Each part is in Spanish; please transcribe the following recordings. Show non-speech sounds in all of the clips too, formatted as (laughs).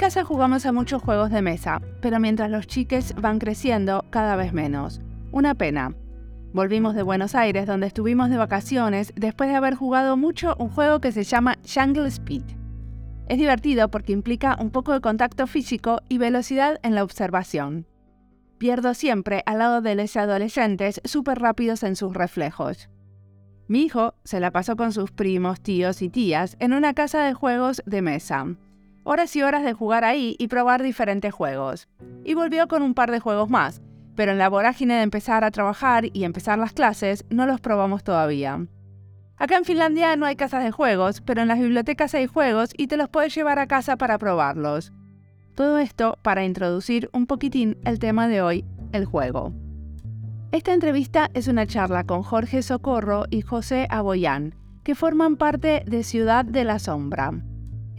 Casa jugamos a muchos juegos de mesa, pero mientras los chiques van creciendo, cada vez menos. Una pena. Volvimos de Buenos Aires, donde estuvimos de vacaciones, después de haber jugado mucho un juego que se llama Jungle Speed. Es divertido porque implica un poco de contacto físico y velocidad en la observación. Pierdo siempre al lado de los adolescentes súper rápidos en sus reflejos. Mi hijo se la pasó con sus primos, tíos y tías en una casa de juegos de mesa horas y horas de jugar ahí y probar diferentes juegos. Y volvió con un par de juegos más, pero en la vorágine de empezar a trabajar y empezar las clases no los probamos todavía. Acá en Finlandia no hay casas de juegos, pero en las bibliotecas hay juegos y te los puedes llevar a casa para probarlos. Todo esto para introducir un poquitín el tema de hoy, el juego. Esta entrevista es una charla con Jorge Socorro y José Aboyán, que forman parte de Ciudad de la Sombra.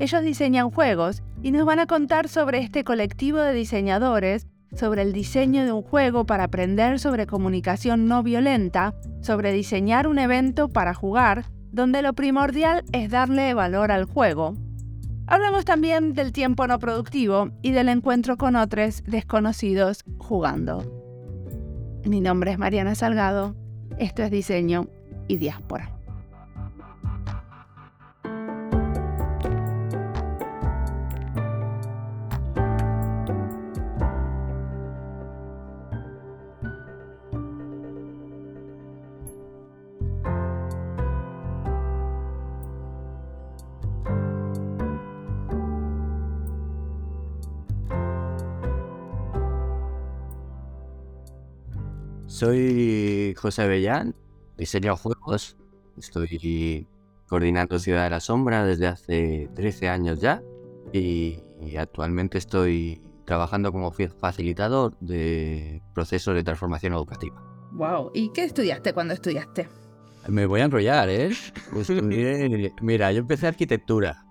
Ellos diseñan juegos y nos van a contar sobre este colectivo de diseñadores, sobre el diseño de un juego para aprender sobre comunicación no violenta, sobre diseñar un evento para jugar, donde lo primordial es darle valor al juego. Hablamos también del tiempo no productivo y del encuentro con otros desconocidos jugando. Mi nombre es Mariana Salgado, esto es Diseño y Diáspora. Soy José Avellán, diseño juegos. Estoy coordinando Ciudad de la Sombra desde hace 13 años ya y, actualmente estoy trabajando como facilitador de procesos de transformación educativa. Wow, ¿y qué estudiaste cuando estudiaste? Me voy a enrollar, ¿eh? (laughs) mira, yo empecé arquitectura.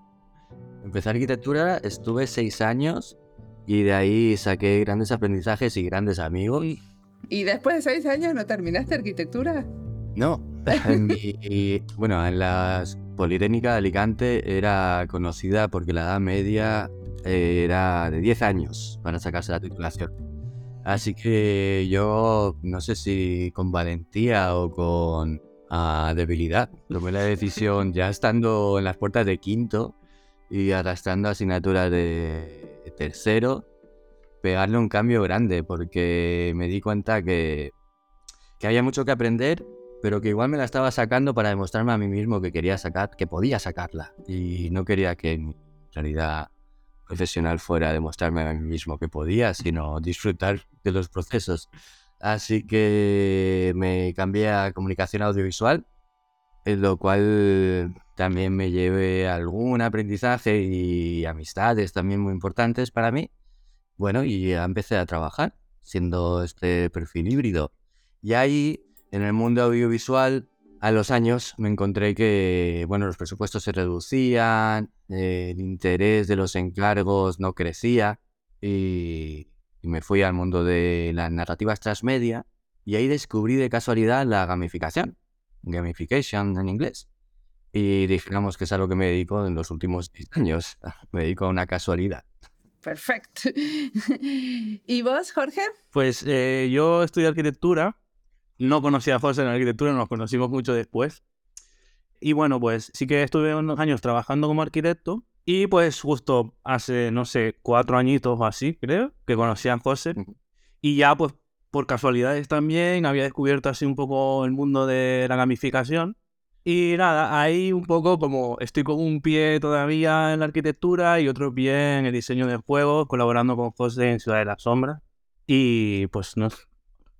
Empecé arquitectura, estuve seis años y de ahí saqué grandes aprendizajes y grandes amigos. ¿Y después de seis años no terminaste arquitectura? No. (laughs) bueno, en la Politécnica de Alicante era conocida porque la edad media era de 10 años para sacarse la titulación. Así que yo no sé si con valentía o con ah, debilidad tomé la decisión ya estando en las puertas de quinto y arrastrando asignaturas de tercero pegarle un cambio grande porque me di cuenta que, que había mucho que aprender, pero que igual me la estaba sacando para demostrarme a mí mismo que quería sacar, que podía sacarla. Y no quería que mi realidad profesional fuera demostrarme a mí mismo que podía, sino disfrutar de los procesos. Así que me cambié a comunicación audiovisual, en lo cual también me llevé algún aprendizaje y amistades también muy importantes para mí. Bueno, y empecé a trabajar siendo este perfil híbrido. Y ahí, en el mundo audiovisual, a los años me encontré que, bueno, los presupuestos se reducían, el interés de los encargos no crecía y, me fui al mundo de las narrativas transmedia y ahí descubrí de casualidad la gamificación, gamification en inglés. Y digamos que es a lo que me dedico en los últimos (laughs) años. Me dedico a una casualidad. Perfecto. (laughs) ¿Y vos, Jorge? Pues eh, yo estudié arquitectura. No conocía a José en arquitectura, nos conocimos mucho después. Y bueno, pues sí que estuve unos años trabajando como arquitecto. Y pues justo hace, no sé, cuatro añitos o así, creo, que conocí a José. Y ya pues por casualidades también había descubierto así un poco el mundo de la gamificación. Y nada, ahí un poco como estoy con un pie todavía en la arquitectura y otro pie en el diseño de juegos, colaborando con José en Ciudad de la Sombra. Y pues no,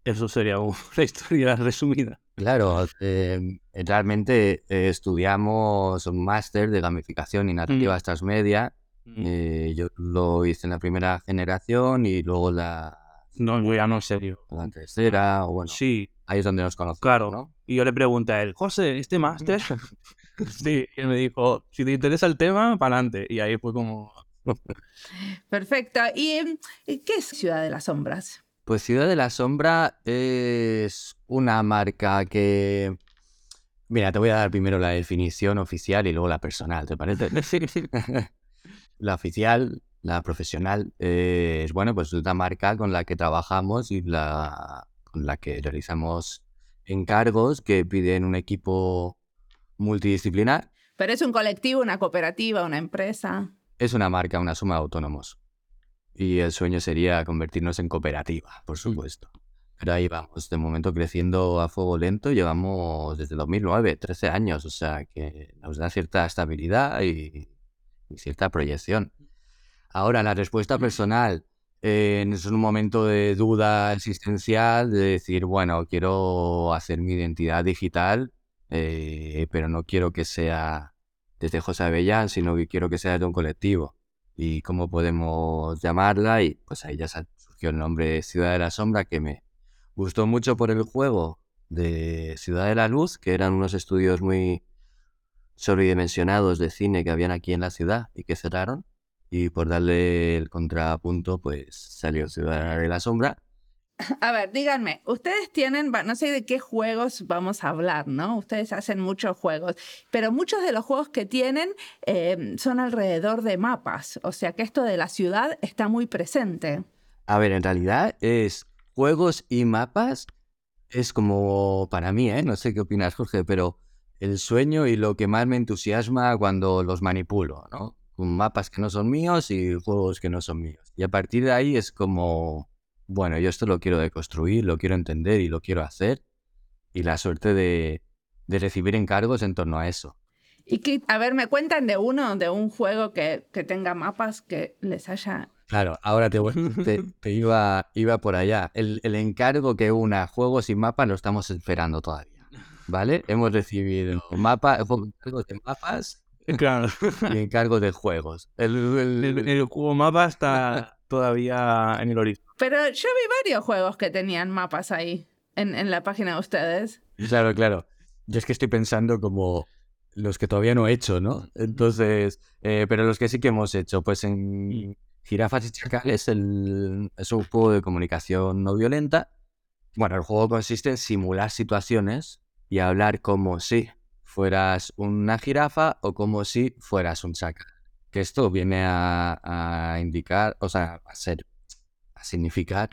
eso sería una (laughs) historia resumida. Claro, em, realmente eh, estudiamos un máster de gamificación y narrativas mm. transmedia. Mm. Eh, yo lo hice en la primera generación y luego la... No, ya no en serio. La tercera, o bueno. Sí, Ahí es donde nos conocemos. Claro. ¿no? Y yo le pregunté a él, José, ¿este máster? (laughs) (laughs) sí, y él me dijo, si te interesa el tema, para adelante. Y ahí fue como... (laughs) Perfecto. ¿Y qué es Ciudad de las Sombras? Pues Ciudad de la Sombra es una marca que... Mira, te voy a dar primero la definición oficial y luego la personal, ¿te parece? sí, sí. la oficial la profesional, eh, es bueno, pues una marca con la que trabajamos y la con la que realizamos encargos que piden un equipo multidisciplinar. Pero es un colectivo, una cooperativa, una empresa. Es una marca, una suma de autónomos. Y el sueño sería convertirnos en cooperativa, por supuesto. Pero ahí vamos, de momento creciendo a fuego lento, llevamos desde 2009, 13 años, o sea que nos da cierta estabilidad y, y cierta proyección. Ahora, la respuesta personal, eh, es un momento de duda existencial, de decir, bueno, quiero hacer mi identidad digital, eh, pero no quiero que sea desde José Avellán, sino que quiero que sea de un colectivo. ¿Y cómo podemos llamarla? Y pues ahí ya surgió el nombre Ciudad de la Sombra, que me gustó mucho por el juego de Ciudad de la Luz, que eran unos estudios muy sobredimensionados de cine que habían aquí en la ciudad y que cerraron. Y por darle el contrapunto, pues salió Ciudad de la Sombra. (laughs) A ver, díganme, ustedes tienen, no sé de qué juegos vamos a hablar, ¿no? Ustedes hacen muchos juegos, pero muchos de los juegos que tienen eh, son alrededor de mapas, o sea que esto de la ciudad está muy presente. A ver, en realidad es juegos y mapas, es como para mí, ¿eh? No sé qué opinas, Jorge, pero el sueño y lo que más me entusiasma cuando los manipulo, ¿no? Mapas que no son míos y juegos que no son míos. Y a partir de ahí es como, bueno, yo esto lo quiero deconstruir, lo quiero entender y lo quiero hacer. Y la suerte de, de recibir encargos en torno a eso. Y que, a ver, me cuentan de uno, de un juego que, que tenga mapas que les haya Claro, ahora te, (laughs) te, te, iba, iba por allá. El, el, encargo que una juegos y mapas lo estamos esperando todavía. ¿Vale? Hemos recibido (laughs) mapa, encargos de mapas Claro. y encargos de juegos. El, el, mapa está todavía en el horizonte. Pero yo vi varios juegos que tenían mapas ahí, en, en la página de ustedes. Claro, claro. Yo es que estoy pensando como los que todavía no he hecho, ¿no? Entonces, eh, pero los que sí que hemos hecho, pues en Jirafas y Chacales el, es un juego de comunicación no violenta. Bueno, el juego consiste en simular situaciones y hablar como si fueras una jirafa o como si fueras un chacal. Que esto viene a, indicar, o sea, a ser, a significar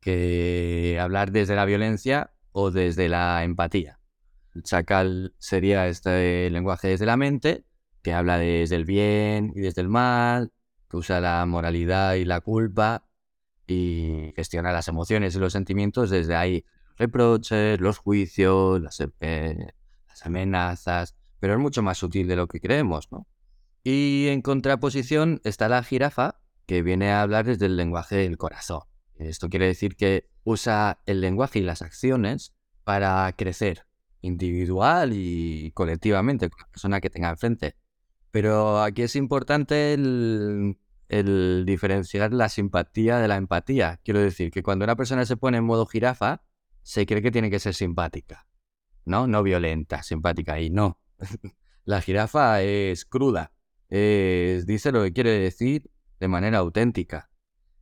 que hablar desde la violencia o desde la empatía. El chacal sería este lenguaje desde la mente, que habla desde el bien y desde el mal, que usa la moralidad y la culpa y gestiona las emociones y los sentimientos desde ahí reproches, los juicios, las, eh, amenazas, pero es mucho más sutil de lo que creemos, ¿no? Y en contraposición está la jirafa, que viene a hablar desde el lenguaje del corazón. Esto quiere decir que usa el lenguaje y las acciones para crecer individual y colectivamente con la persona que tenga enfrente. Pero aquí es importante el, el diferenciar la simpatía de la empatía. Quiero decir que cuando una persona se pone en modo jirafa, se cree que tiene que ser simpática, ¿no? No violenta, simpática. Y no. (laughs) la jirafa es cruda, es, dice lo que quiere decir de manera auténtica.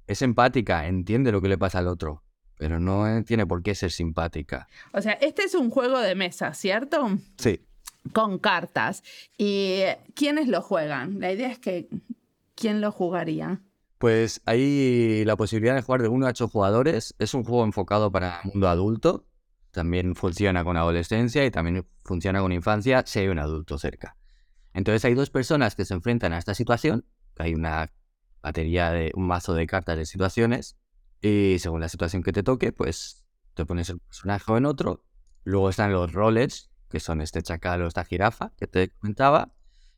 Es empática, entiende lo que le pasa al otro, pero no tiene por qué ser simpática. O sea, este es un juego de mesa, ¿cierto? Sí. Con cartas. ¿Y quiénes lo juegan? La idea es que, ¿quién lo jugaría? Pues hay la posibilidad de jugar de 1 a 8 jugadores. Es un juego enfocado para el mundo adulto. También funciona con adolescencia y también funciona con infancia si hay un adulto cerca. Entonces hay dos personas que se enfrentan a esta situación. Hay una batería de un mazo de cartas de situaciones. Y según la situación que te toque, pues te pones el personaje o en otro. Luego están los roles, que son este chacal o esta jirafa que te comentaba.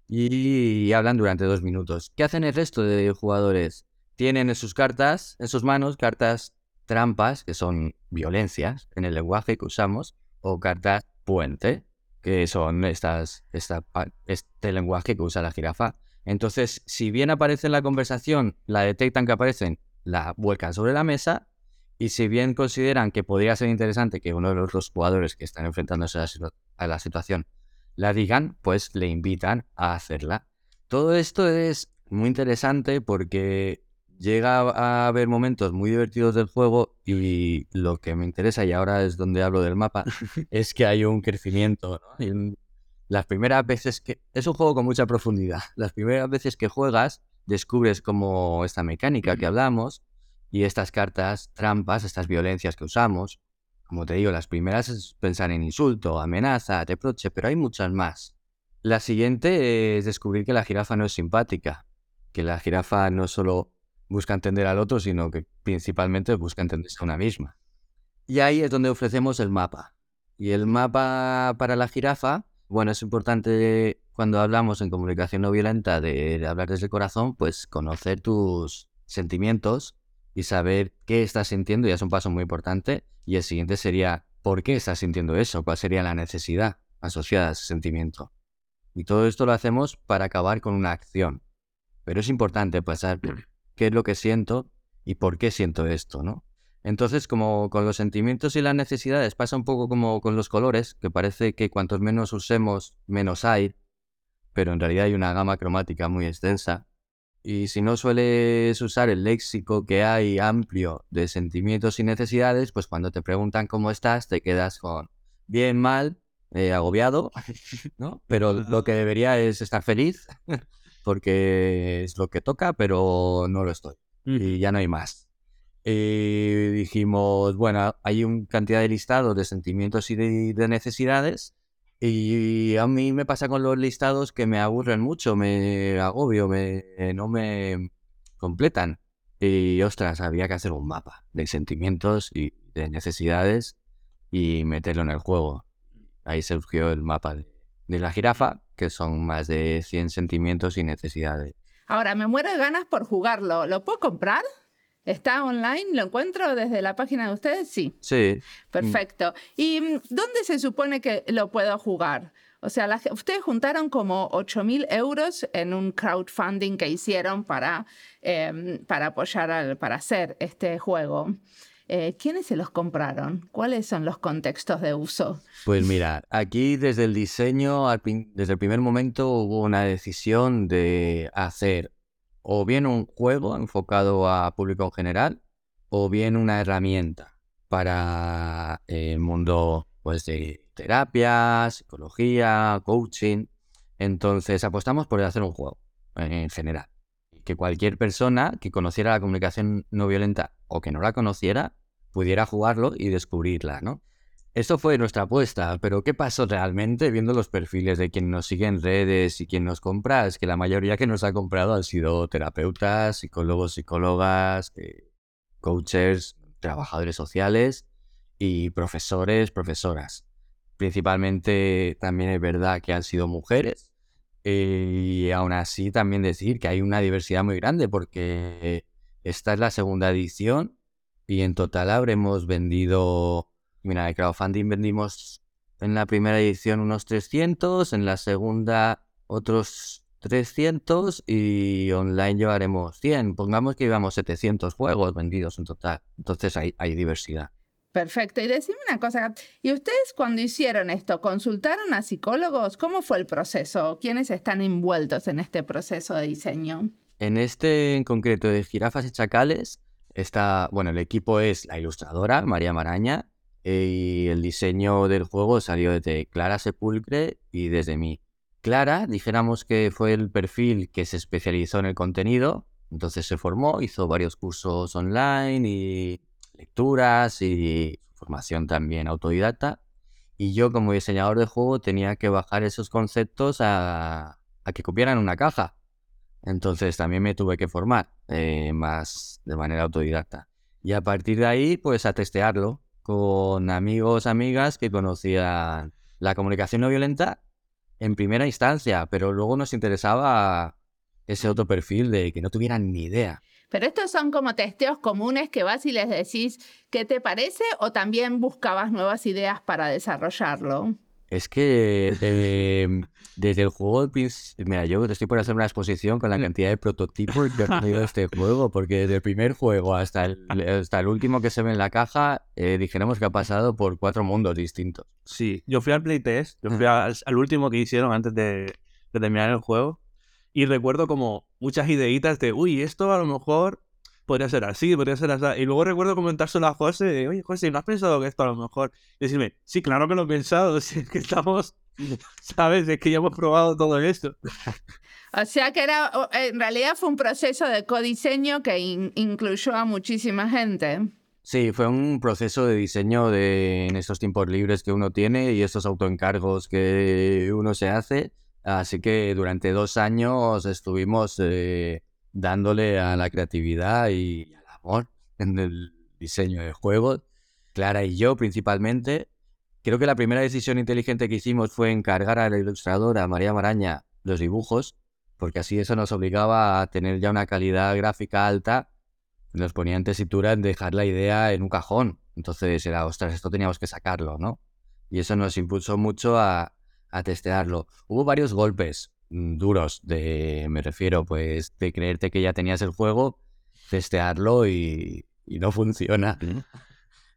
Y hablan durante dos minutos. ¿Qué hacen el resto de jugadores? tienen en sus cartas, en sus manos, cartas trampas, que son violencias en el lenguaje que usamos, o cartas puente, que son estas, esta, este lenguaje que usa la jirafa. Entonces, si bien aparece en la conversación, la detectan que aparecen, la vuelcan sobre la mesa, y si bien consideran que podría ser interesante que uno de los jugadores que están enfrentándose a la situación la digan, pues le invitan a hacerla. Todo esto es muy interesante porque llega a haber momentos muy divertidos del juego y lo que me interesa, y ahora es donde hablo del mapa, (laughs) es que hay un crecimiento. ¿no? las primeras veces que... Es un juego con mucha profundidad. (laughs) Las primeras veces que juegas descubres como esta mecánica que hablamos y estas cartas trampas, estas violencias que usamos. Como te digo, las primeras es pensar en insulto, amenaza, reproche, pero hay muchas más. La siguiente es descubrir que la jirafa no es simpática, que la jirafa no solo busca entender al otro, sino que principalmente busca entenderse a una misma. Y ahí es donde ofrecemos el mapa. Y el mapa para la jirafa, bueno, es importante cuando hablamos en comunicación no violenta de, hablar desde el corazón, pues conocer tus sentimientos y saber qué estás sintiendo ya es un paso muy importante. Y el siguiente sería, ¿por qué estás sintiendo eso? ¿Cuál sería la necesidad asociada a ese sentimiento? Y todo esto lo hacemos para acabar con una acción. Pero es importante pasar qué es lo que siento y por qué siento esto, ¿no? Entonces, como con los sentimientos y las necesidades pasa un poco como con los colores, que parece que cuantos menos usemos, menos hay, pero en realidad hay una gama cromática muy extensa. Y si no sueles usar el léxico que hay amplio de sentimientos y necesidades, pues cuando te preguntan cómo estás, te quedas con bien, mal, eh, agobiado, (laughs) ¿no? Pero lo que (laughs) debería es estar feliz, porque es lo que toca, pero no lo estoy. Y ya no hay más. Eh, dijimos, bueno, hay una cantidad de listados de sentimientos y de, necesidades. Y a mí me pasa con los listados que me aburren mucho, me agobio, me, no me completan. Y ostras, había que hacer un mapa de sentimientos y de necesidades y meterlo en el juego. Ahí surgió el mapa de, de la jirafa, que son más de 100 sentimientos y necesidades. Ahora, me muero de ganas por jugarlo. ¿Lo puedo comprar? ¿Está online? ¿Lo encuentro desde la página de ustedes? Sí. Sí. Perfecto. ¿Y mm, dónde se supone que lo puedo jugar? O sea, ustedes juntaron como 8 mil euros en un crowdfunding que hicieron para, em, para apoyar, para hacer este juego. Eh, ¿Quiénes se los compraron? ¿Cuáles son los contextos de uso? Pues mira, aquí desde el diseño, desde el primer momento hubo una decisión de hacer o bien un juego enfocado a público en general, o bien una herramienta para el mundo pues, de terapia, psicología, coaching. Entonces apostamos por hacer un juego en general. Que cualquier persona que conociera la comunicación no violenta o que no la conociera pudiera jugarlo y descubrirla, ¿no? Esto fue nuestra apuesta, pero ¿qué pasó realmente viendo los perfiles de quien nos sigue en redes y quien nos compra? Es que la mayoría que nos ha comprado han sido terapeutas, psicólogos, psicólogas, eh, coaches, trabajadores sociales y profesores, profesoras. Principalmente también es verdad que han sido mujeres y aún así también decir que hay una diversidad muy grande porque esta es la segunda edición y en total habremos vendido Mira, de crowdfunding vendimos en la primera edición unos 300, en la segunda otros 300 y online llevaremos 100. Pongamos que llevamos 700 juegos vendidos en total. Entonces hay, hay diversidad. Perfecto. Y decime una cosa, ¿y ustedes cuando hicieron esto, consultaron a psicólogos? ¿Cómo fue el proceso? ¿Quiénes están envueltos en este proceso de diseño? En este en concreto de jirafas y chacales, está, bueno, el equipo es la ilustradora María Maraña, y el diseño del juego salió desde Clara Sepulcre y desde mí. Clara, dijéramos que fue el perfil que se especializó en el contenido, entonces se formó, hizo varios cursos online y lecturas y formación también autodidacta. Y yo como diseñador de juego tenía que bajar esos conceptos a, que copieran una caja. Entonces también me tuve que formar eh, más de manera autodidacta. Y a partir de ahí, pues a testearlo, con amigos, amigas que conocían la comunicación no violenta en primera instancia, pero luego nos interesaba ese otro perfil de que no tuvieran ni idea. Pero estos son como testeos comunes que vas y les decís qué te parece o también buscabas nuevas ideas para desarrollarlo. Es que em, (laughs) desde el juego, mira, yo estoy por hacer una exposición con la cantidad de prototipos que ha tenido este (laughs) juego, porque desde el primer juego hasta el, hasta el último que se ve en la caja, eh, dijéramos que ha pasado por cuatro mundos distintos. Sí, yo fui al playtest, yo fui al, último que hicieron antes de, terminar el juego, y recuerdo como muchas ideitas de, uy, esto a lo mejor podría ser así, podría ser así. Y luego recuerdo comentárselo a José, de, oye, José, ¿no has pensado que esto a lo mejor? Y decirme, sí, claro que lo he pensado, (laughs) si es que estamos, ¿sabes? Es que ya hemos probado todo esto. O sea que era, en realidad fue un proceso de codiseño que incluyó a muchísima gente. Sí, fue un proceso de diseño de, en estos tiempos libres que uno tiene y estos autoencargos que uno se hace. Así que durante dos años estuvimos eh, dándole a la creatividad y al amor en el diseño de juegos. Clara y yo principalmente. Creo que la primera decisión inteligente que hicimos fue encargar a la ilustradora María Maraña los dibujos, porque así eso nos obligaba a tener ya una calidad gráfica alta. Nos ponía en tesitura en dejar la idea en un cajón. Entonces era, ostras, esto teníamos que sacarlo, ¿no? Y eso nos impulsó mucho a, a testearlo. Hubo varios golpes mm, duros de, me refiero, pues, de creerte que ya tenías el juego, testearlo y, no funciona.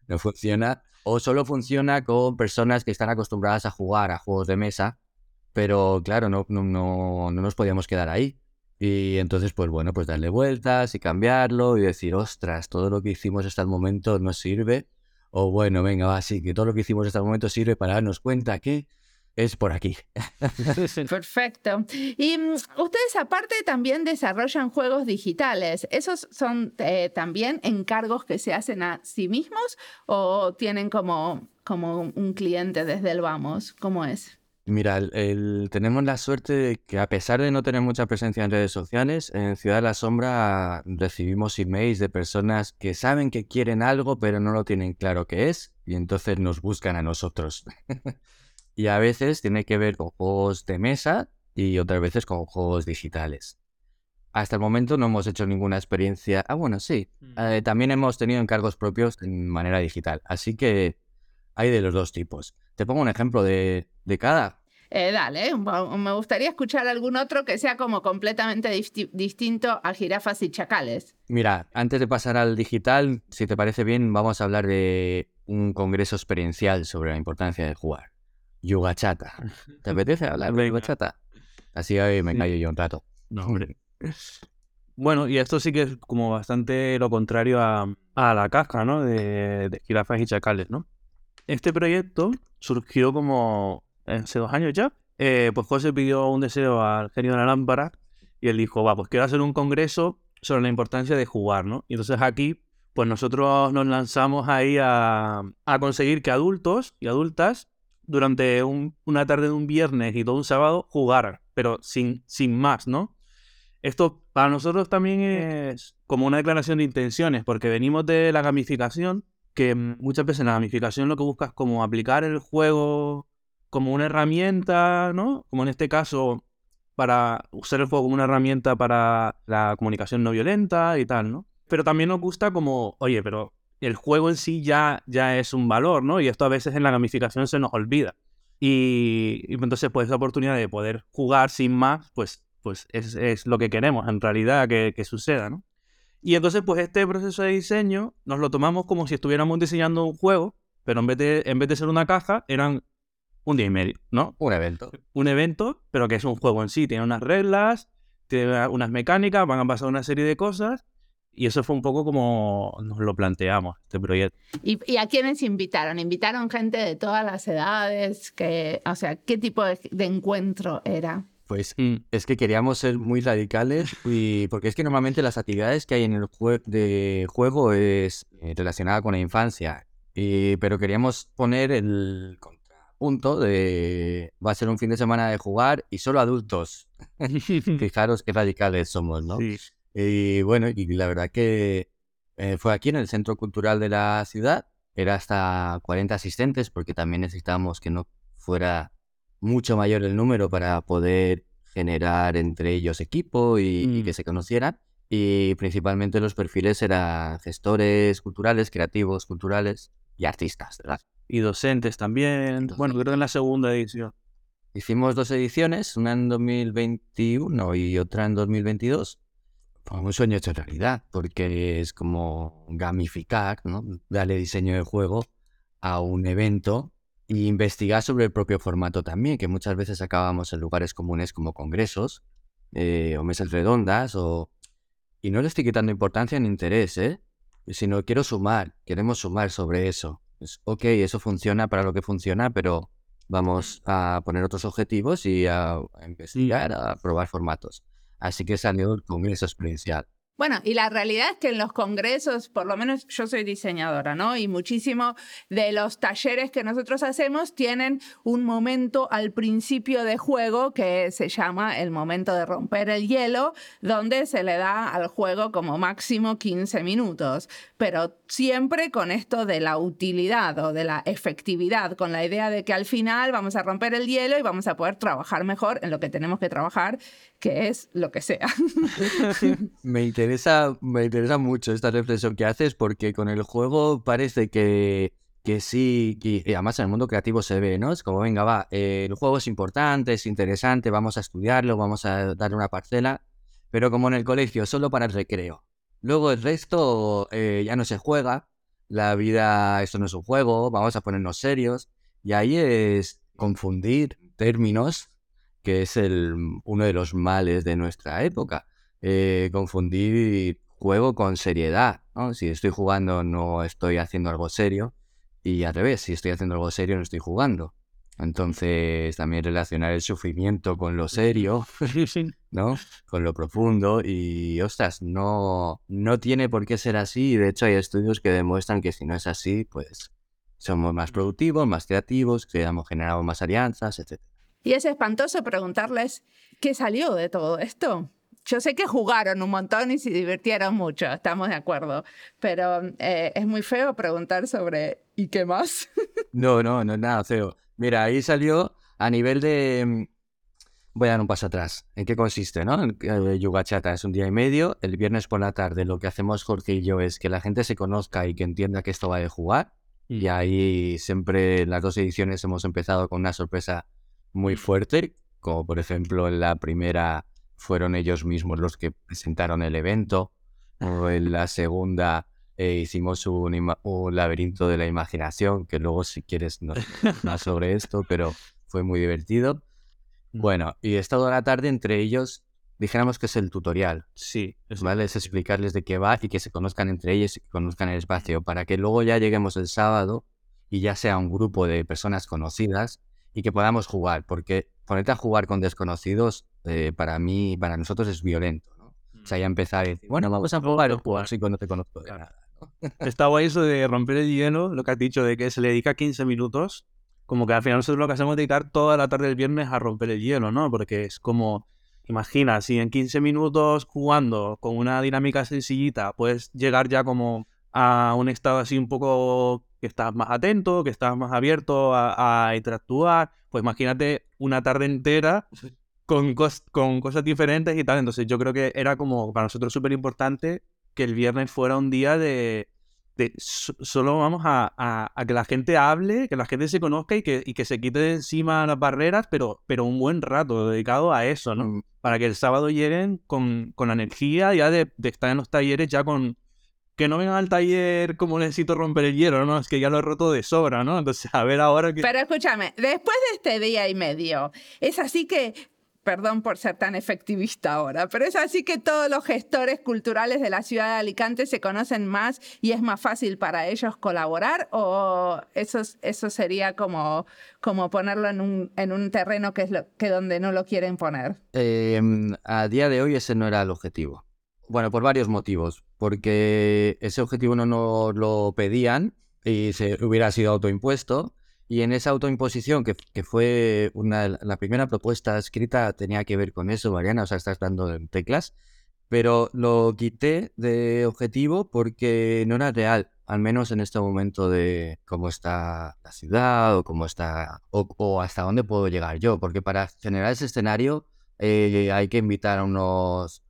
No funciona. O solo funciona con personas que están acostumbradas a jugar a juegos de mesa, pero claro, no, no, no, no nos podíamos quedar ahí. Y entonces, pues bueno, pues darle vueltas y cambiarlo y decir, ostras, todo lo que hicimos hasta el momento no sirve. O bueno, venga, va, sí, que todo lo que hicimos hasta el momento sirve para darnos cuenta que es por aquí. (laughs) Perfecto. Y mm, ustedes aparte también desarrollan juegos digitales. ¿Esos son eh, también encargos que se hacen a sí mismos o tienen como, como un cliente desde el vamos? ¿Cómo es? Mira, el, tenemos la suerte de que a pesar de no tener mucha presencia en redes sociales, en Ciudad de la Sombra recibimos emails de personas que saben que quieren algo pero no lo tienen claro qué es y entonces nos buscan a nosotros. (laughs) Y a veces tiene que ver con juegos de mesa y otras veces con juegos digitales. Hasta el momento no hemos hecho ninguna experiencia. Ah, bueno, sí. Mm. Eh, también hemos tenido encargos propios en manera digital. Así que hay de los dos tipos. Te pongo un ejemplo de, cada. Eh, dale, me gustaría escuchar algún otro que sea como completamente distinto a jirafas y chacales. Mira, antes de pasar al digital, si te parece bien, vamos a hablar de un congreso experiencial sobre la importancia de jugar. Yugachata. ¿Te (laughs) apetece hablar de Yugachata? Así hoy me callo yo un rato. No, hombre. Bueno, y esto sí que es como bastante lo contrario a, la casca, ¿no? De, de, jirafas y chacales, ¿no? Este proyecto surgió como hace dos años ya. Eh, pues José pidió un deseo al genio de la lámpara y él dijo, va, pues quiero hacer un congreso sobre la importancia de jugar, ¿no? Y entonces aquí, pues nosotros nos lanzamos ahí a, a conseguir que adultos y adultas durante una tarde de un viernes y todo un sábado jugar, pero sin, sin más, ¿no? Esto para nosotros también es como una declaración de intenciones, porque venimos de la gamificación, que muchas veces en la gamificación lo que buscas es como aplicar el juego como una herramienta, ¿no? Como en este caso, para usar el juego como una herramienta para la comunicación no violenta y tal, ¿no? Pero también nos gusta como, oye, pero el juego en sí ya, ya es un valor, ¿no? Y esto a veces en la gamificación se nos olvida. Y, entonces, pues esa oportunidad de poder jugar sin más, pues, pues es, lo que queremos en realidad que, suceda, ¿no? Y entonces, pues este proceso de diseño nos lo tomamos como si estuviéramos diseñando un juego, pero en vez de, en vez de ser una caja, eran un día y medio, ¿no? Un evento. Un evento, pero que es un juego en sí. Tiene unas reglas, tiene unas mecánicas, van a pasar una serie de cosas y eso fue un poco como nos lo planteamos, este proyecto. ¿Y, a quiénes invitaron? ¿Invitaron gente de todas las edades? Que, o sea, ¿qué tipo de, encuentro era? Pues mm. es que queríamos ser muy radicales y porque es que normalmente las actividades que hay en el juego de juego es eh, relacionada con la infancia, y, pero queríamos poner el contrapunto de va a ser un fin de semana de jugar y solo adultos. (laughs) Fijaros qué radicales somos, ¿no? Sí. Y bueno, y la verdad que eh, fue aquí en el Centro Cultural de la ciudad. Era hasta 40 asistentes porque también necesitábamos que no fuera mucho mayor el número para poder generar entre ellos equipo y, mm. que se conocieran. Y principalmente los perfiles eran gestores culturales, creativos culturales y artistas, ¿verdad? Y docentes también. Bueno, creo que en la segunda edición. Hicimos dos ediciones, una en 2021 y otra en 2022 un sueño hecho realidad, porque es como gamificar, ¿no? darle diseño de juego a un evento e investigar sobre el propio formato también, que muchas veces acabamos en lugares comunes como congresos eh, o mesas redondas o y no le estoy quitando importancia ni interés, ¿eh? Sino quiero sumar, queremos sumar sobre eso. Pues, ok, eso funciona para lo que funciona, pero vamos a poner otros objetivos y a, a investigar, a probar formatos. Así que salió el congreso experiencial. Bueno, y la realidad es que en los congresos, por lo menos yo soy diseñadora, ¿no? Y muchísimo de los talleres que nosotros hacemos tienen un momento al principio de juego que se llama el momento de romper el hielo, donde se le da al juego como máximo 15 minutos, pero siempre con esto de la utilidad o de la efectividad, con la idea de que al final vamos a romper el hielo y vamos a poder trabajar mejor en lo que tenemos que trabajar, que es lo que sea. (laughs) (laughs) Me interesa, me interesa mucho esta reflexión que haces porque con el juego parece que, que sí, y además en el mundo creativo se ve, ¿no? Es como, venga, va, eh, el juego es importante, es interesante, vamos a estudiarlo, vamos a darle una parcela, pero como en el colegio, solo para el recreo. Luego el resto eh, ya no se juega, la vida, esto no es un juego, vamos a ponernos serios, y ahí es confundir términos, que es el, uno de los males de nuestra época eh, confundir juego con seriedad. ¿no? Si estoy jugando no estoy haciendo algo serio y al revés, si estoy haciendo algo serio no estoy jugando. Entonces también relacionar el sufrimiento con lo serio, (laughs) (laughs) ¿no? Con lo profundo y, ostras, no, no tiene por qué ser así. De hecho hay estudios que demuestran que si no es así, pues somos más productivos, más creativos, creamos, generamos más alianzas, etc. Y es espantoso preguntarles qué salió de todo esto yo sé que jugaron un montón y se divirtieron mucho, estamos de acuerdo, pero eh, es muy feo preguntar sobre ¿y qué más? (laughs) no, no, no es nada feo. Mira, ahí salió a nivel de... Mm, voy a dar un paso atrás. ¿En qué consiste, no? El Yuga Chata es un día y medio. El viernes por la tarde lo que hacemos Jorge y yo es que la gente se conozca y que entienda que esto va de jugar. Y ahí siempre en las dos ediciones hemos empezado con una sorpresa muy fuerte, como por ejemplo en la primera fueron ellos mismos los que presentaron el evento. O en la segunda eh, hicimos un, laberinto de la imaginación, que luego si quieres (laughs) más sobre esto, pero fue muy divertido. Mm. Bueno, y esta toda la tarde entre ellos dijéramos que es el tutorial. Sí. Es, ¿Vale? Es explicarles de qué va y que se conozcan entre ellos y que conozcan el espacio, para que luego ya lleguemos el sábado y ya sea un grupo de personas conocidas y que podamos jugar, porque ponerte a jugar con desconocidos eh, para mí, para nosotros es violento, ¿no? O sea, ya mm. empezar a decir, bueno, vamos a jugar, jugar así cuando te conozco de nada, ¿no? Está guay eso de romper el hielo, lo que has dicho, de que se le dedica 15 minutos, como que al final nosotros lo que hacemos es dedicar toda la tarde del viernes a romper el hielo, ¿no? Porque es como, imagina, si en 15 minutos jugando con una dinámica sencillita puedes llegar ya como a un estado así un poco que estás más atento, que estás más abierto a, interactuar, pues imagínate una tarde entera con, con cosas diferentes y tal. Entonces yo creo que era como para nosotros súper importante que el viernes fuera un día de, de solo vamos a, a, que la gente hable, que la gente se conozca y que, y que se quite de encima las barreras, pero, pero un buen rato dedicado a eso, ¿no? Mm. Para que el sábado lleguen con, con la energía ya de, de estar en los talleres ya con, que no vengan al taller como necesito romper el hielo, ¿no? Es que ya lo he roto de sobra, ¿no? Entonces, a ver ahora que... Pero escúchame, después de este día y medio, es así que, perdón por ser tan efectivista ahora, pero es así que todos los gestores culturales de la ciudad de Alicante se conocen más y es más fácil para ellos colaborar o eso, eso sería como, como ponerlo en un, en un terreno que es lo, que donde no lo quieren poner? Em, a día de hoy ese no era el objetivo. Bueno, por varios motivos. Porque ese objetivo no nos lo pedían y se hubiera sido autoimpuesto. Y en esa autoimposición, que, que fue una, la primera propuesta escrita, tenía que ver con eso, Mariana, o sea, estás dando en teclas. Pero lo quité de objetivo porque no era real, al menos en este momento de cómo está la ciudad o cómo está, o, hasta dónde puedo llegar yo. Porque para generar ese escenario eh, hay que invitar a unos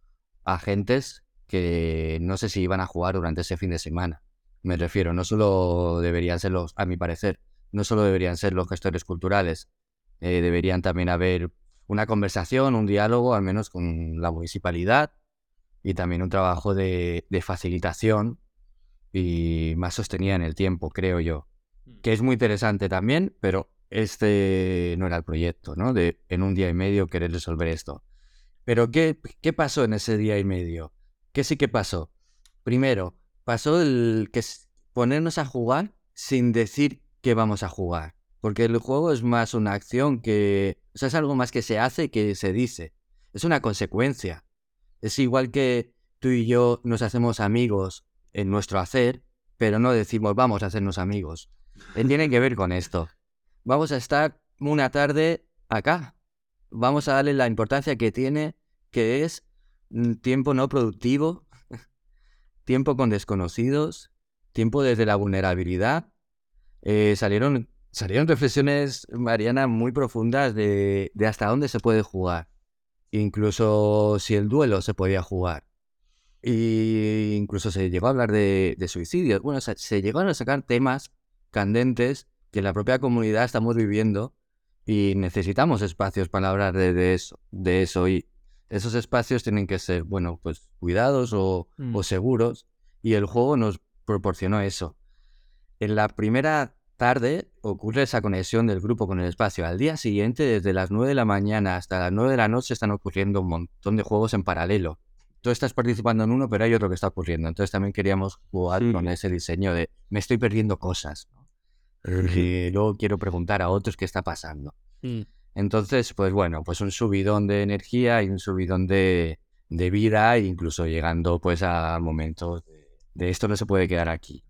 agentes que no sé si iban a jugar durante ese fin de semana. Me refiero, no solo deberían ser los, a mi parecer, no solo deberían ser los gestores culturales, eh, deberían también haber una conversación, un diálogo, al menos con la municipalidad, y también un trabajo de, de facilitación y más sostenida en el tiempo, creo yo. Mm. Que es muy interesante también, pero este no era el proyecto, ¿no? De en un día y medio querer resolver esto. Pero ¿qué, qué pasó en ese día y medio? ¿Qué sí que pasó? Primero, pasó el que ponernos a jugar sin decir que vamos a jugar. Porque el juego es más una acción que... O sea, es algo más que se hace que se dice. Es una consecuencia. Es igual que tú y yo nos hacemos amigos en nuestro hacer, pero no decimos vamos a hacernos amigos. Eh, tiene que ver con esto. Vamos a estar una tarde acá. Vamos a darle la importancia que tiene, que es mm, tiempo no productivo, (laughs) tiempo con desconocidos, tiempo desde la vulnerabilidad. Eh, salieron, salieron reflexiones, Mariana, muy profundas de, de hasta dónde se puede jugar. Incluso si el duelo se podía jugar. Y incluso se llegó a hablar de, suicidios. Bueno, se llegaron a sacar temas candentes que la propia comunidad estamos viviendo y necesitamos espacios para hablar de, eso, de eso. Y esos espacios tienen que ser, bueno, pues cuidados o, mm. o seguros. Y el juego nos proporcionó eso. En la primera tarde ocurre esa conexión del grupo con el espacio. Al día siguiente, desde las 9 de la mañana hasta las 9 de la noche, están ocurriendo un montón de juegos en paralelo tú estás participando en uno, pero hay otro que está ocurriendo. Entonces también queríamos jugar con ese diseño de me estoy perdiendo cosas. Y luego quiero preguntar a otros qué está pasando. Mm. Entonces, pues bueno, pues un subidón de energía y un subidón de, de vida, incluso llegando pues a momentos de, esto no se puede quedar aquí.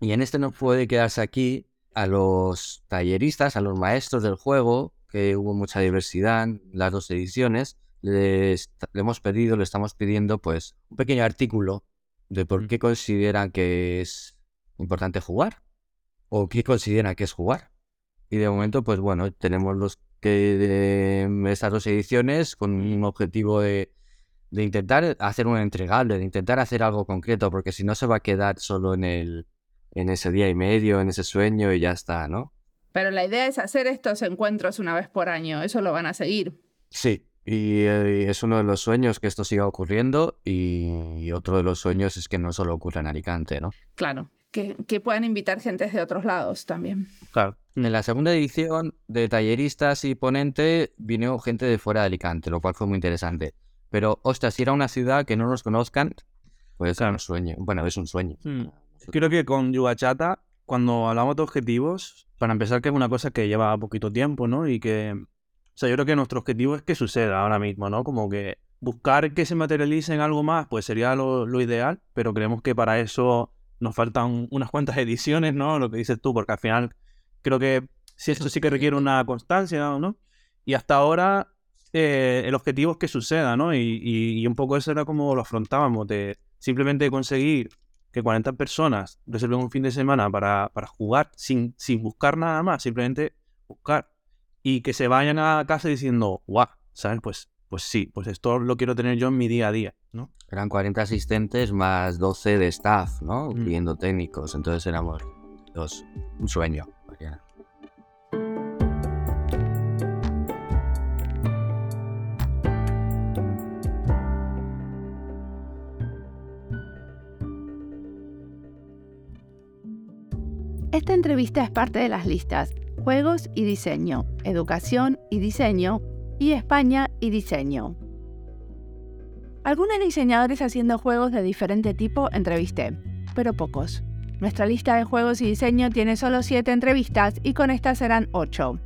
Y en este no puede quedarse aquí a los talleristas, a los maestros del juego, que hubo mucha diversidad en las dos ediciones, le hemos pedido, le estamos pidiendo pues un pequeño artículo de por qué consideran que es importante jugar o qué consideran que es jugar. Y de momento, pues bueno, tenemos los que de estas dos ediciones con un objetivo de, de intentar hacer un entregable, de intentar hacer algo concreto, porque si no se va a quedar solo en el en ese día y medio, en ese sueño y ya está, ¿no? Pero la idea es hacer estos encuentros una vez por año, eso lo van a seguir. Sí, eh, y es uno de los sueños que esto siga ocurriendo y otro de los sueños es que no solo ocurra en Alicante, ¿no? Claro, que, que puedan invitar gente de otros lados también. Claro. En la segunda edición de talleristas y ponente vino gente de fuera de Alicante, lo cual fue muy interesante. Pero, ostras, si era una ciudad que no nos conozcan, pues es un sueño. Bueno, es un sueño. Hmm. Creo que con Yugachata, cuando hablamos de objetivos, para empezar que es una cosa que lleva poquito tiempo, ¿no? Y que o sea, yo creo que nuestro objetivo es que suceda ahora mismo, ¿no? Como que buscar que se materialice en algo más, pues sería lo, ideal, pero creemos que para eso nos faltan unas cuantas ediciones, ¿no? Lo que dices tú, porque al final creo que si esto sí que requiere una constancia, ¿no? Y hasta ahora eh, el objetivo es que suceda, ¿no? Y, un poco eso era como lo afrontábamos, de simplemente conseguir que 40 personas reserven un fin de semana para, para jugar sin, sin buscar nada más, simplemente buscar y que se vayan a casa diciendo, guau, ¿sabes? Pues, pues sí, pues esto lo quiero tener yo en mi día a día, ¿no? Eran 40 asistentes más 12 de staff, ¿no? Mm. Viendo técnicos, entonces éramos dos, un sueño. Esta entrevista es parte de las listas Juegos y Diseño, Educación y Diseño y España y Diseño. Algunos diseñadores haciendo juegos de diferente tipo entrevisté, pero pocos. Nuestra lista de juegos y diseño tiene solo 7 entrevistas y con estas serán 8.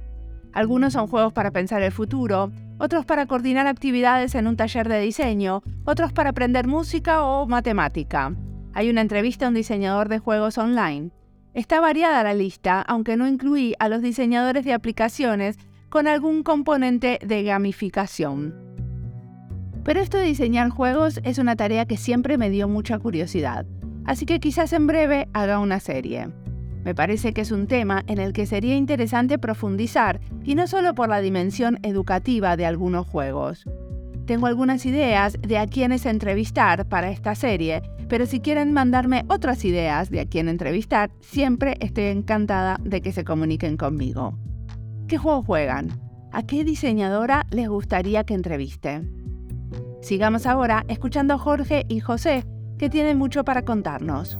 Algunos son juegos para pensar el futuro, otros para coordinar actividades en un taller de diseño, otros para aprender música o matemática. Hay una entrevista a un diseñador de juegos online. Está variada la lista, aunque no incluí a los diseñadores de aplicaciones con algún componente de gamificación. Pero esto de diseñar juegos es una tarea que siempre me dio mucha curiosidad, así que quizás en breve haga una serie. Me parece que es un tema en el que sería interesante profundizar, y no solo por la dimensión educativa de algunos juegos. Tengo algunas ideas de a quienes entrevistar para esta serie, pero si quieren mandarme otras ideas de a quién entrevistar, siempre estoy encantada de que se comuniquen conmigo. ¿Qué juego juegan? ¿A qué diseñadora les gustaría que entreviste? Sigamos ahora escuchando a Jorge y José, que tienen mucho para contarnos.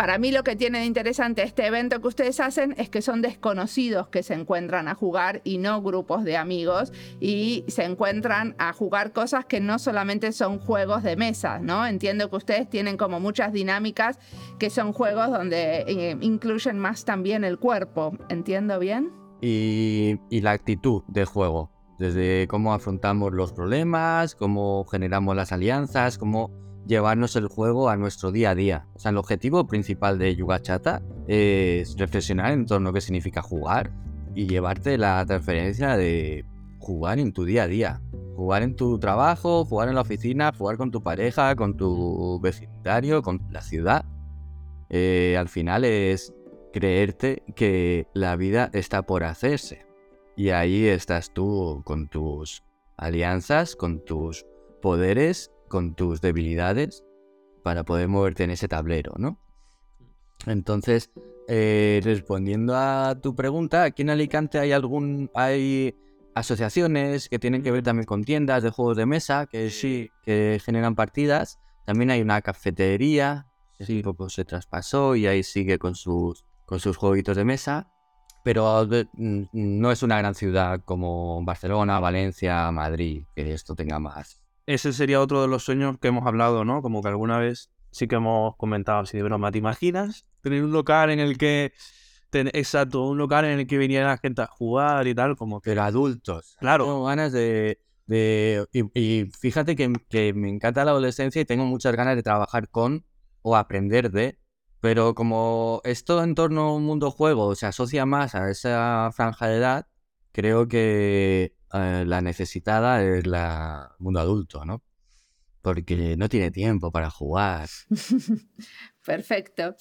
Para mí lo que tiene de interesante este evento que ustedes hacen es que son desconocidos que se encuentran a jugar y no grupos de amigos y se encuentran a jugar cosas que no solamente son juegos de mesa, ¿no? Entiendo que ustedes tienen como muchas dinámicas que son juegos donde eh, incluyen más también el cuerpo, ¿entiendo bien? Y, y la actitud del juego, desde cómo afrontamos los problemas, cómo generamos las alianzas, cómo llevarnos el juego a nuestro día a día. O sea, el objetivo principal de Yuga Chata es reflexionar en torno a qué significa jugar y llevarte la transferencia de jugar en tu día a día. Jugar en tu trabajo, jugar en la oficina, jugar con tu pareja, con tu vecindario, con la ciudad. Eh, al final es creerte que la vida está por hacerse. Y ahí estás tú con tus alianzas, con tus poderes con tus debilidades para poder moverte en ese tablero, ¿no? Entonces, eh, respondiendo a tu pregunta, aquí en Alicante hay algún hay asociaciones que tienen que ver también con tiendas de juegos de mesa que sí que generan partidas. También hay una cafetería que sí. poco se traspasó y ahí sigue con sus con sus jueguitos de mesa. Pero no es una gran ciudad como Barcelona, Valencia, Madrid, que esto tenga más ese sería otro de los sueños que hemos hablado, ¿no? Como que alguna vez sí que hemos comentado así de broma. ¿Te imaginas tener un local en el que... exacto, un local en el que viniera la gente a jugar y tal, como que... Pero adultos. Claro. Tengo ganas de... de y, fíjate que, que me encanta la adolescencia y tengo muchas ganas de trabajar con o aprender de pero como esto en torno a un mundo juego se asocia más a esa franja de edad, creo que eh, la necesitada es la mundo adulto, ¿no? Porque no tiene tiempo para jugar. (laughs) Perfecto.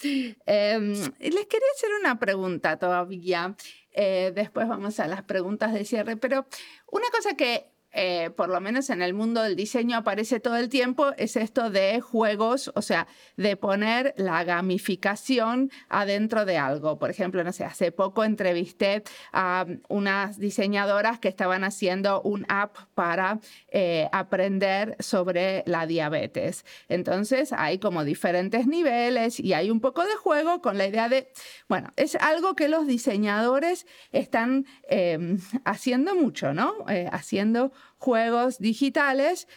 Em, les quería hacer una pregunta todavía. Eh, después vamos a las preguntas de cierre, pero una cosa que eh, por lo menos en el mundo del diseño aparece todo el tiempo, es esto de juegos, o sea, de poner la gamificación adentro de algo. Por ejemplo, no sé, hace poco entrevisté a unas diseñadoras que estaban haciendo un app para eh, aprender sobre la diabetes. Entonces, hay como diferentes niveles y hay un poco de juego con la idea de, bueno, es algo que los diseñadores están em, haciendo mucho, ¿no? Eh, haciendo juegos digitales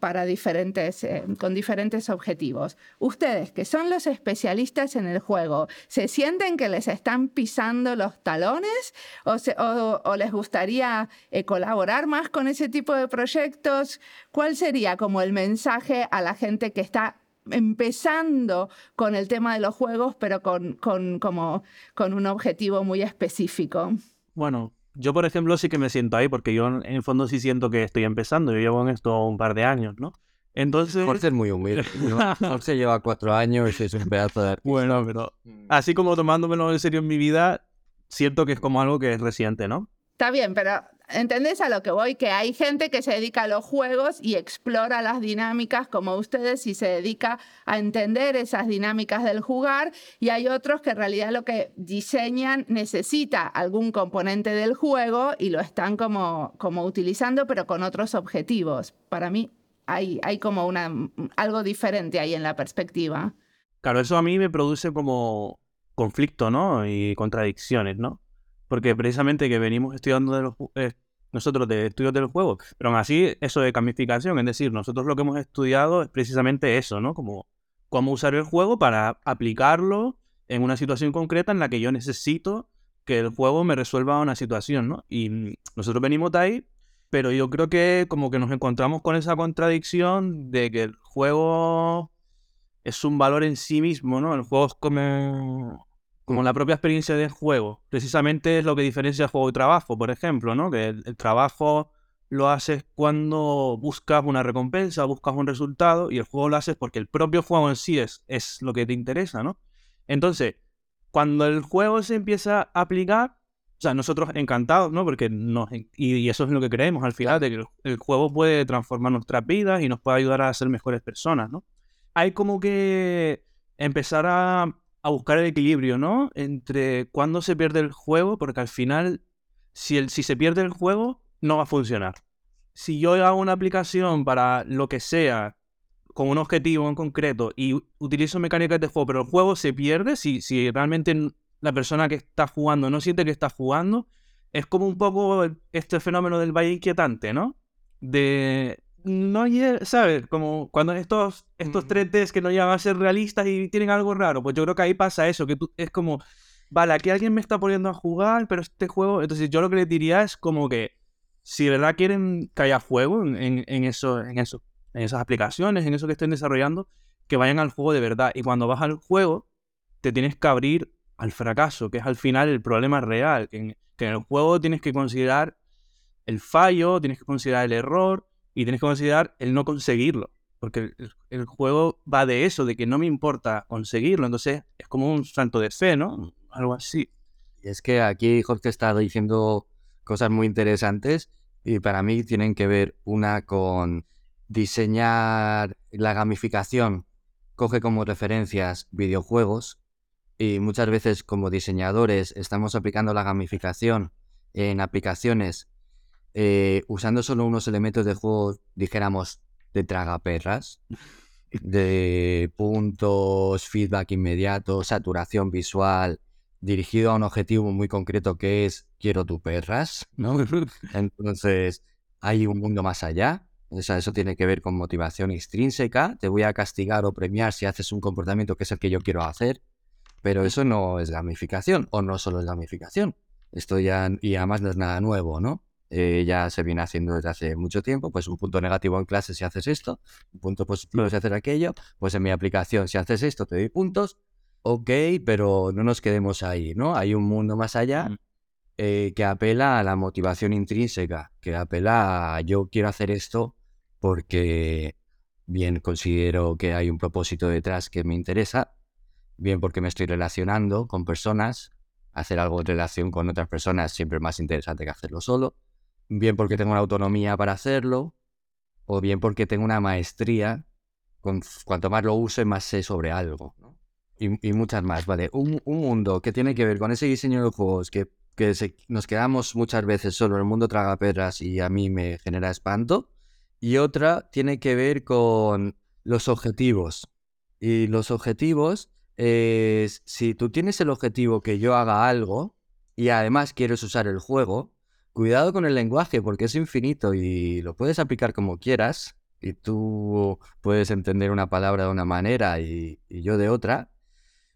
para diferentes, eh, con diferentes objetivos. Ustedes, que son los especialistas en el juego, ¿se sienten que les están pisando los talones o, les gustaría eh, colaborar más con ese tipo de proyectos? ¿Cuál sería como el mensaje a la gente que está empezando con el tema de los juegos, pero con, con, como, con un objetivo muy específico? Bueno, yo, por ejemplo, sí que me siento ahí, porque yo en el fondo sí siento que estoy empezando. Yo llevo en esto un par de años, ¿no? Entonces. Jorge es muy humilde. (laughs) Jorge lleva cuatro años y es un pedazo de Bueno, pero mm. así como tomándomelo en serio en mi vida, siento que es como algo que es reciente, ¿no? Está bien, pero ¿Entendés a lo que voy? Que hay gente que se dedica a los juegos y explora las dinámicas como ustedes y se dedica a entender esas dinámicas del jugar y hay otros que en realidad lo que diseñan necesita algún componente del juego y lo están como, como utilizando pero con otros objetivos. Para mí hay, hay como una, algo diferente ahí en la perspectiva. Claro, eso a mí me produce como conflicto, ¿no? Y contradicciones, ¿no? Porque precisamente que venimos estudiando de los, eh, nosotros de estudios del juego, pero aún así eso de gamificación, es decir, nosotros lo que hemos estudiado es precisamente eso, ¿no? Como cómo usar el juego para aplicarlo en una situación concreta en la que yo necesito que el juego me resuelva una situación, ¿no? Y nosotros venimos de ahí, pero yo creo que como que nos encontramos con esa contradicción de que el juego es un valor en sí mismo, ¿no? El juego es como como la propia experiencia de juego. Precisamente es lo que diferencia juego y trabajo, por ejemplo, ¿no? Que el, trabajo lo haces cuando buscas una recompensa, buscas un resultado, y el juego lo haces porque el propio juego en sí es, es lo que te interesa, ¿no? Entonces, cuando el juego se empieza a aplicar, o sea, nosotros encantados, ¿no? Porque nos, y, eso es lo que creemos al final, de que el, juego puede transformar nuestras vidas y nos puede ayudar a ser mejores personas, ¿no? Hay como que empezar a a buscar el equilibrio, ¿no? Entre cuándo se pierde el juego, porque al final, si, el, si se pierde el juego, no va a funcionar. Si yo hago una aplicación para lo que sea, con un objetivo en concreto y utilizo mecánicas de juego, pero el juego se pierde si, si realmente la persona que está jugando no siente que está jugando, es como un poco este fenómeno del valle inquietante, ¿no? De no ¿sabes? Como cuando estos, estos 3Ds que no llegan a ser realistas y tienen algo raro, pues yo creo que ahí pasa eso, que tú, es como, vale, aquí alguien me está poniendo a jugar, pero este juego, entonces yo lo que les diría es como que si de verdad quieren que haya juego en, en, eso, en eso, en esas aplicaciones, en eso que estén desarrollando, que vayan al juego de verdad. Y cuando vas al juego, te tienes que abrir al fracaso, que es al final el problema real, que en, que en el juego tienes que considerar el fallo, tienes que considerar el error y tienes que considerar el no conseguirlo. Porque el, juego va de eso, de que no me importa conseguirlo. Entonces es como un santo de fe, ¿no? Algo así. Es que aquí Jorge está diciendo cosas muy interesantes y para mí tienen que ver una con diseñar la gamificación, coge como referencias videojuegos y muchas veces como diseñadores estamos aplicando la gamificación en aplicaciones eh, usando solo unos elementos de juego, dijéramos, de tragaperras, de puntos, feedback inmediato, saturación visual, dirigido a un objetivo muy concreto que es quiero tu perras, ¿no? (laughs) Entonces, hay un mundo más allá. O sea, eso tiene que ver con motivación extrínseca. Te voy a castigar o premiar si haces un comportamiento que es el que yo quiero hacer. Pero eso no es gamificación, o no solo es gamificación. Esto ya, y además no es nada nuevo, ¿no? Eh, ya se viene haciendo desde hace mucho tiempo. Pues un punto negativo en clase si haces esto, un punto positivo si haces aquello. Pues en mi aplicación, si haces esto, te doy puntos ok, pero no nos quedemos ahí, ¿no? Hay un mundo más allá mm. eh, que apela a la motivación intrínseca, que apela a yo quiero hacer esto porque bien considero que hay un propósito detrás que me interesa, bien porque me estoy relacionando con personas, hacer algo en relación con otras personas siempre es más interesante que hacerlo solo, bien porque tengo una autonomía para hacerlo, o bien porque tengo una maestría, con, cuanto más lo use, más sé sobre algo. ¿no? y, muchas más, ¿vale? Un, mundo que tiene que ver con ese diseño de juegos que, que nos quedamos muchas veces solo en el mundo tragaperras y a mí me genera espanto. Y otra tiene que ver con los objetivos. Y los objetivos es, si tú tienes el objetivo que yo haga algo y además quieres usar el juego, cuidado con el lenguaje porque es infinito y lo puedes aplicar como quieras. Y tú puedes entender una palabra de una manera y yo de otra.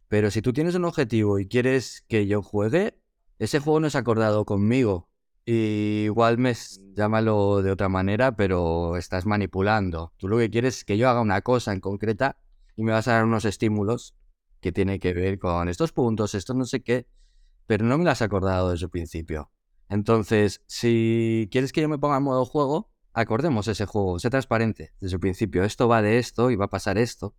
Pero si tú tienes un objetivo y quieres que yo juegue, ese juego no es acordado conmigo. Y igual me llámalo de otra manera, pero estás manipulando. Tú lo que quieres es que yo haga una cosa en concreta y me vas a dar unos estímulos que tienen que ver con estos puntos, esto no sé qué, pero no me lo has acordado desde el principio. Entonces, si quieres que yo me ponga en modo juego, acordemos ese juego, sé transparente desde el principio. Esto va de esto y va a pasar esto.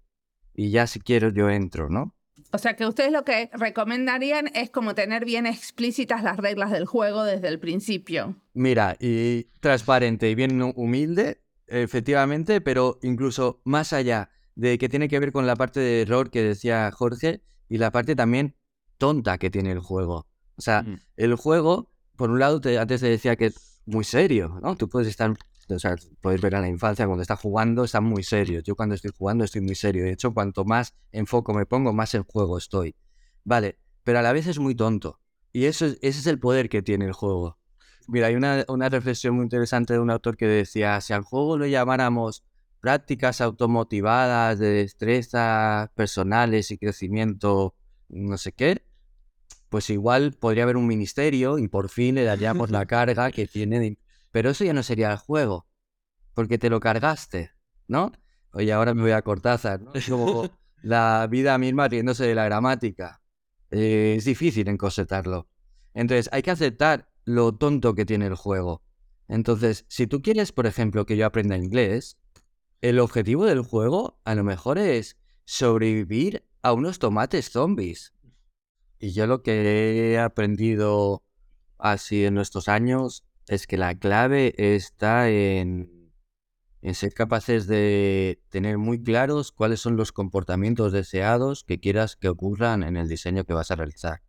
Y ya si quiero yo entro, ¿no? O sea que ustedes lo que recomendarían es como tener bien explícitas las reglas del juego desde el principio. Mira, y transparente y bien humilde, efectivamente, pero incluso más allá de que tiene que ver con la parte de error que decía Jorge y la parte también tonta que tiene el juego. O sea, el juego, por un lado, te, antes te decía que es muy serio, ¿no? Tú puedes estar o sea, podéis ver a la infancia cuando está jugando, está muy serio. Yo cuando estoy jugando estoy muy serio. De hecho, cuanto más enfoco me pongo, más en juego estoy. Vale, pero a la vez es muy tonto. Y eso ese es el poder que tiene el juego. Mira, hay una, una reflexión muy interesante de un autor que decía, si al juego lo llamáramos prácticas automotivadas de destreza personales y crecimiento, no sé qué, pues igual podría haber un ministerio y por fin le daríamos la (laughs) carga que tiene pero eso ya no sería el juego, porque te lo cargaste, ¿no? Oye, ahora me voy a Cortázar, ¿no? Es como (laughs) la vida misma riéndose de la gramática. Eh, es difícil encosetarlo. Entonces, hay que aceptar lo tonto que tiene el juego. Entonces, si tú quieres, por ejemplo, que yo aprenda inglés, el objetivo del juego a lo mejor es sobrevivir a unos tomates zombies. Y yo lo que he aprendido así en nuestros años es que la clave está en, en ser capaces de tener muy claros cuáles son los comportamientos deseados que quieras que ocurran en el diseño que vas a realizar.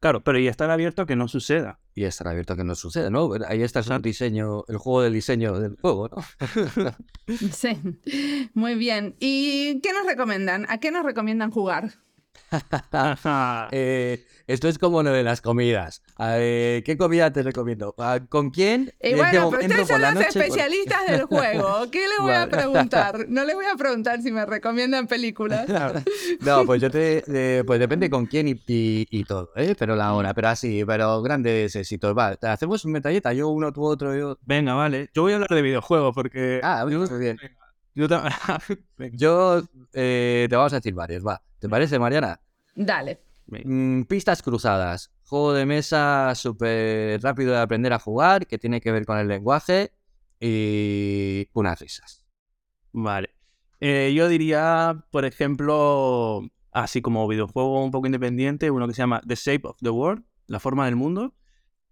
Claro, pero y estar abierto a que no suceda. Y estar abierto a que no suceda, ¿no? Ahí está el diseño, el juego del diseño del juego, ¿no? (laughs) sí, muy bien. ¿Y qué nos recomiendan? ¿A qué nos recomiendan jugar? (laughs) eh, esto es como lo de las comidas. ¿Qué comida te recomiendo? ¿Con quién? Y bueno, pero ustedes son los especialistas del (laughs) juego. ¿Qué le voy a preguntar? (laughs) No le voy a preguntar si me recomiendan películas. no, pues yo te... pues depende con quién y, todo, ¿eh? Pero la hora, pero así, pero grandes éxitos. Va, hacemos un metalleta, yo uno, tú otro, yo... Venga, vale. Yo voy a hablar de videojuegos porque... Ah, muy bien. Yo, (laughs) yo eh, te vamos a decir varios, va. ¿Te parece, Mariana? Dale. Mm, pistas cruzadas. Juego de mesa súper rápido de aprender a jugar, que tiene que ver con el lenguaje y unas risas. Vale. Eh, yo diría, por ejemplo, así como videojuego un poco independiente, uno que se llama The Shape of the World, la forma del mundo,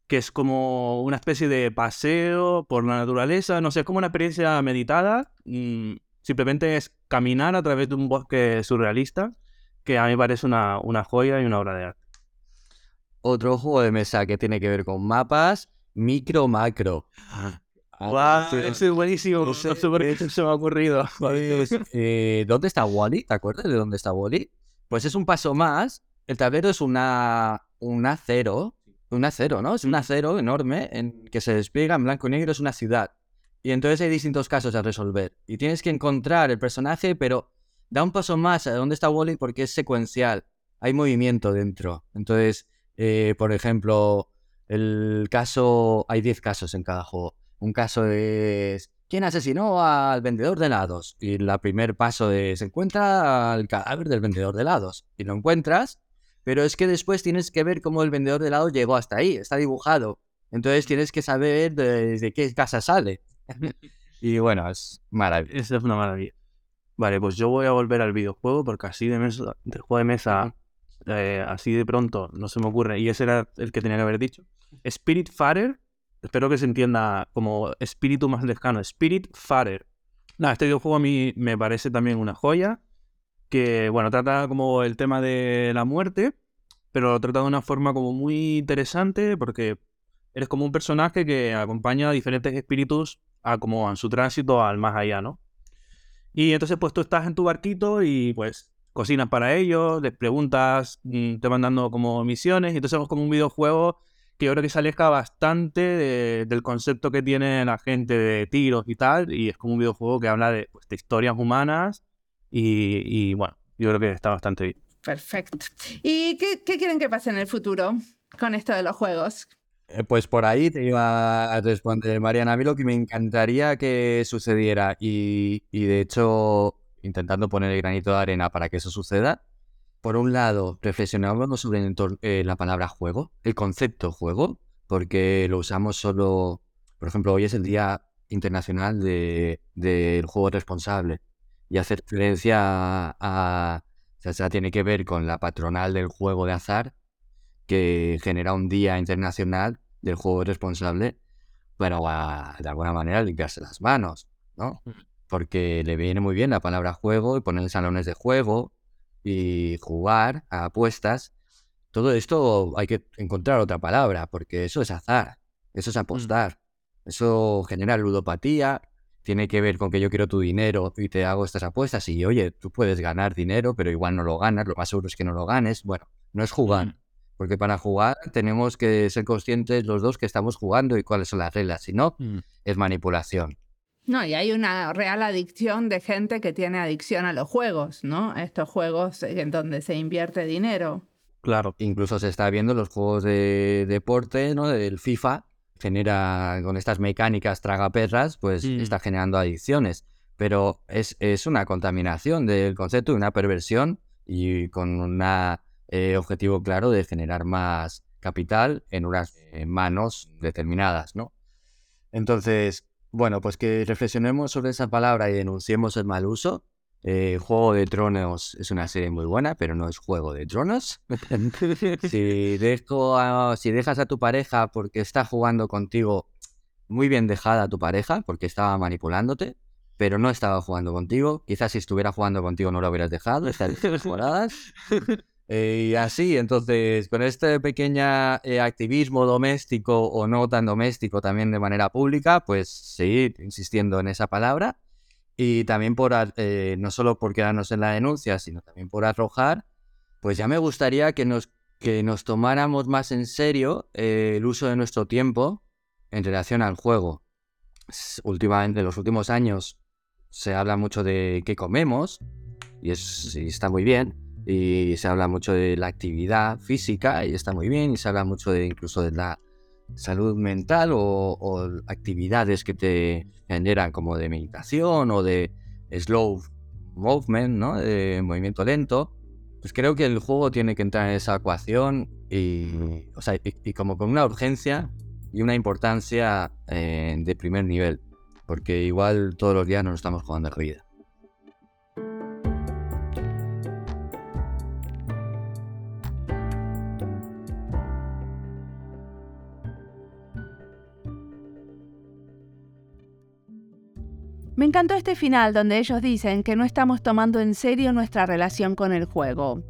que es como una especie de paseo por la naturaleza, no sé, es como una experiencia meditada. Mm, simplemente es caminar a través de un bosque surrealista que a mí me parece una, una joya y una obra de arte. Otro juego de mesa que tiene que ver con mapas, micro macro. (gasps) Ah, es buenísimo. se me ha ocurrido. (laughs) Eh, ¿Dónde está Wally? ¿Te acuerdas de dónde está Wally? Pues es un paso más. El tablero es una, un acero. Un acero, ¿no? Es un acero enorme en que se despliega en blanco y negro. Es una ciudad. Y entonces hay distintos casos a resolver. Y tienes que encontrar el personaje, pero da un paso más a dónde está Wally porque es secuencial. Hay movimiento dentro. Entonces, eh, por ejemplo, el caso. Hay 10 casos en cada juego. Un caso es. ¿Quién asesinó al vendedor de helados? Y el primer paso es. Se encuentra al cadáver del vendedor de helados. Y lo encuentras, pero es que después tienes que ver cómo el vendedor de helados llegó hasta ahí. Está dibujado. Entonces tienes que saber desde qué casa sale. (laughs) y bueno, es maravilloso. Eso es una maravilla. Vale, pues yo voy a volver al videojuego porque así de mesa, del juego de mesa, eh, así de pronto no se me ocurre. Y ese era el que tenía que haber dicho. Spirit Farer, espero que se entienda como espíritu más lejano. Spirit Farer. Nada, este videojuego a mí me parece también una joya. Que, bueno, trata como el tema de la muerte, pero lo trata de una forma como muy interesante porque eres como un personaje que acompaña a diferentes espíritus a como en su tránsito al más allá, ¿no? Y entonces pues tú estás en tu barquito y pues cocinas para ellos, les preguntas, mm, te van dando como misiones y entonces es como un videojuego que yo creo que se aleja bastante del concepto que tiene la gente de tiros y tal y es como un videojuego que habla de, pues, historias humanas y, bueno, yo creo que está bastante bien. Perfecto. ¿Y qué, qué quieren que pase en el futuro con esto de los juegos? Eh, pues por ahí te iba a responder, Mariana. A mí lo que me encantaría que sucediera, y, de hecho, intentando poner el granito de arena para que eso suceda, por un lado, reflexionamos sobre eh, la palabra juego, el concepto juego, porque lo usamos solo, por ejemplo, hoy es el Día Internacional del Juego Responsable, y hacer referencia a, o sea, tiene que ver con la patronal del juego de azar, que genera un día internacional del juego responsable, pero de alguna manera limpiarse las manos, ¿no? Mm. Porque le viene muy bien la palabra juego y poner salones de juego y jugar a apuestas. Todo esto hay que encontrar otra palabra, porque eso es azar, eso es mm. apostar, eso genera ludopatía, tiene que ver con que yo quiero tu dinero y te hago estas apuestas y oye, tú puedes ganar dinero, pero igual no lo ganas, lo más seguro es que no lo ganes. Bueno, no es jugar, mm. Porque para jugar tenemos que ser conscientes los dos que estamos jugando y cuáles son las reglas. Si no, mm. es manipulación. No, y hay una real adicción de gente que tiene adicción a los juegos, ¿no? Estos juegos en donde se invierte dinero. Claro. Incluso se está viendo los juegos de deporte, ¿no? Del FIFA, genera con estas mecánicas tragaperras, pues mm. está generando adicciones. Pero es, es una contaminación del concepto y una perversión y con una eh, objetivo claro de generar más capital en unas eh, manos determinadas, ¿no? Entonces, bueno, pues que reflexionemos sobre esa palabra y denunciemos el mal uso. Eh, Juego de Tronos es una serie muy buena, pero no es Juego de Tronos. (laughs) si, dejo si dejas a tu pareja porque está jugando contigo, muy bien dejada a tu pareja porque estaba manipulándote, pero no estaba jugando contigo. Quizás si estuviera jugando contigo no lo hubieras dejado, estas temporadas. Eh, y así, entonces, con este pequeño eh, activismo doméstico o no tan doméstico también de manera pública, pues seguir insistiendo en esa palabra y también por, eh, no solo por quedarnos en la denuncia, sino también por arrojar, pues ya me gustaría que nos, que nos tomáramos más en serio el uso de nuestro tiempo en relación al juego. Últimamente, en los últimos años, se habla mucho de qué comemos, y, es, está muy bien, y se habla mucho de la actividad física y está muy bien y se habla mucho de incluso de la salud mental o, actividades que te generan como de meditación o de slow movement, ¿no? De movimiento lento. Pues creo que el juego tiene que entrar en esa ecuación y, y, como con una urgencia y una importancia eh, de primer nivel, porque igual todos los días nos estamos jugando de vida. Me encantó este final donde ellos dicen que no estamos tomando en serio nuestra relación con el juego.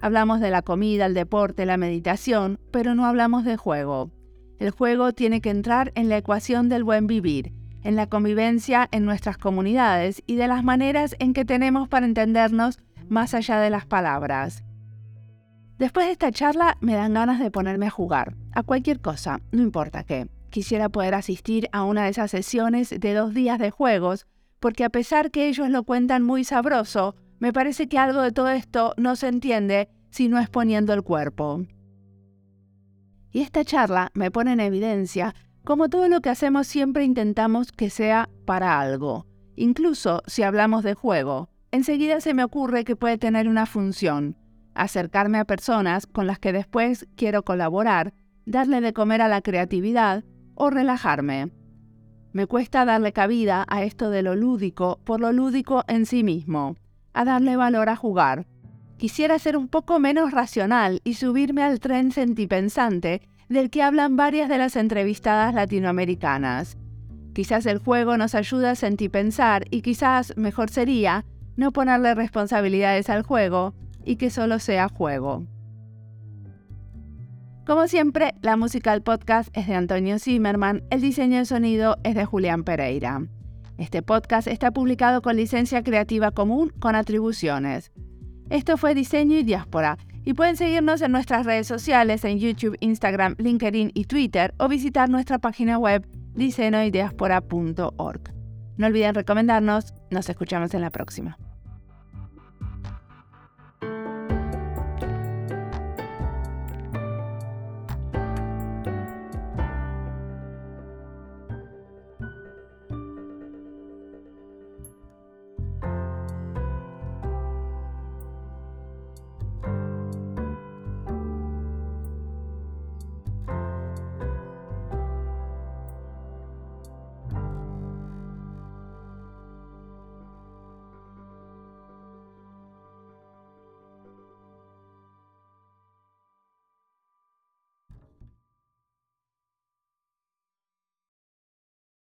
Hablamos de la comida, el deporte, la meditación, pero no hablamos de juego. El juego tiene que entrar en la ecuación del buen vivir, en la convivencia en nuestras comunidades y de las maneras en que tenemos para entendernos más allá de las palabras. Después de esta charla me dan ganas de ponerme a jugar, a cualquier cosa, no importa qué. Quisiera poder asistir a una de esas sesiones de dos días de juegos, porque a pesar que ellos lo cuentan muy sabroso, me parece que algo de todo esto no se entiende si no es poniendo el cuerpo. Y esta charla me pone en evidencia como todo lo que hacemos siempre intentamos que sea para algo. Incluso si hablamos de juego, enseguida se me ocurre que puede tener una función, acercarme a personas con las que después quiero colaborar, darle de comer a la creatividad o relajarme. Me cuesta darle cabida a esto de lo lúdico por lo lúdico en sí mismo, a darle valor a jugar. Quisiera ser un poco menos racional y subirme al tren sentipensante del que hablan varias de las entrevistadas latinoamericanas. Quizás el juego nos ayuda a sentipensar y quizás mejor sería no ponerle responsabilidades al juego y que solo sea juego. Como siempre, la música del podcast es de Antonio Zimmerman, el diseño de sonido es de Julián Pereira. Este podcast está publicado con licencia creativa común con atribuciones. Esto fue Diseño y Diáspora, y pueden seguirnos en nuestras redes sociales en YouTube, Instagram, LinkedIn y Twitter o visitar nuestra página web diseñoydiaspora.org. No olviden recomendarnos, nos escuchamos en la próxima.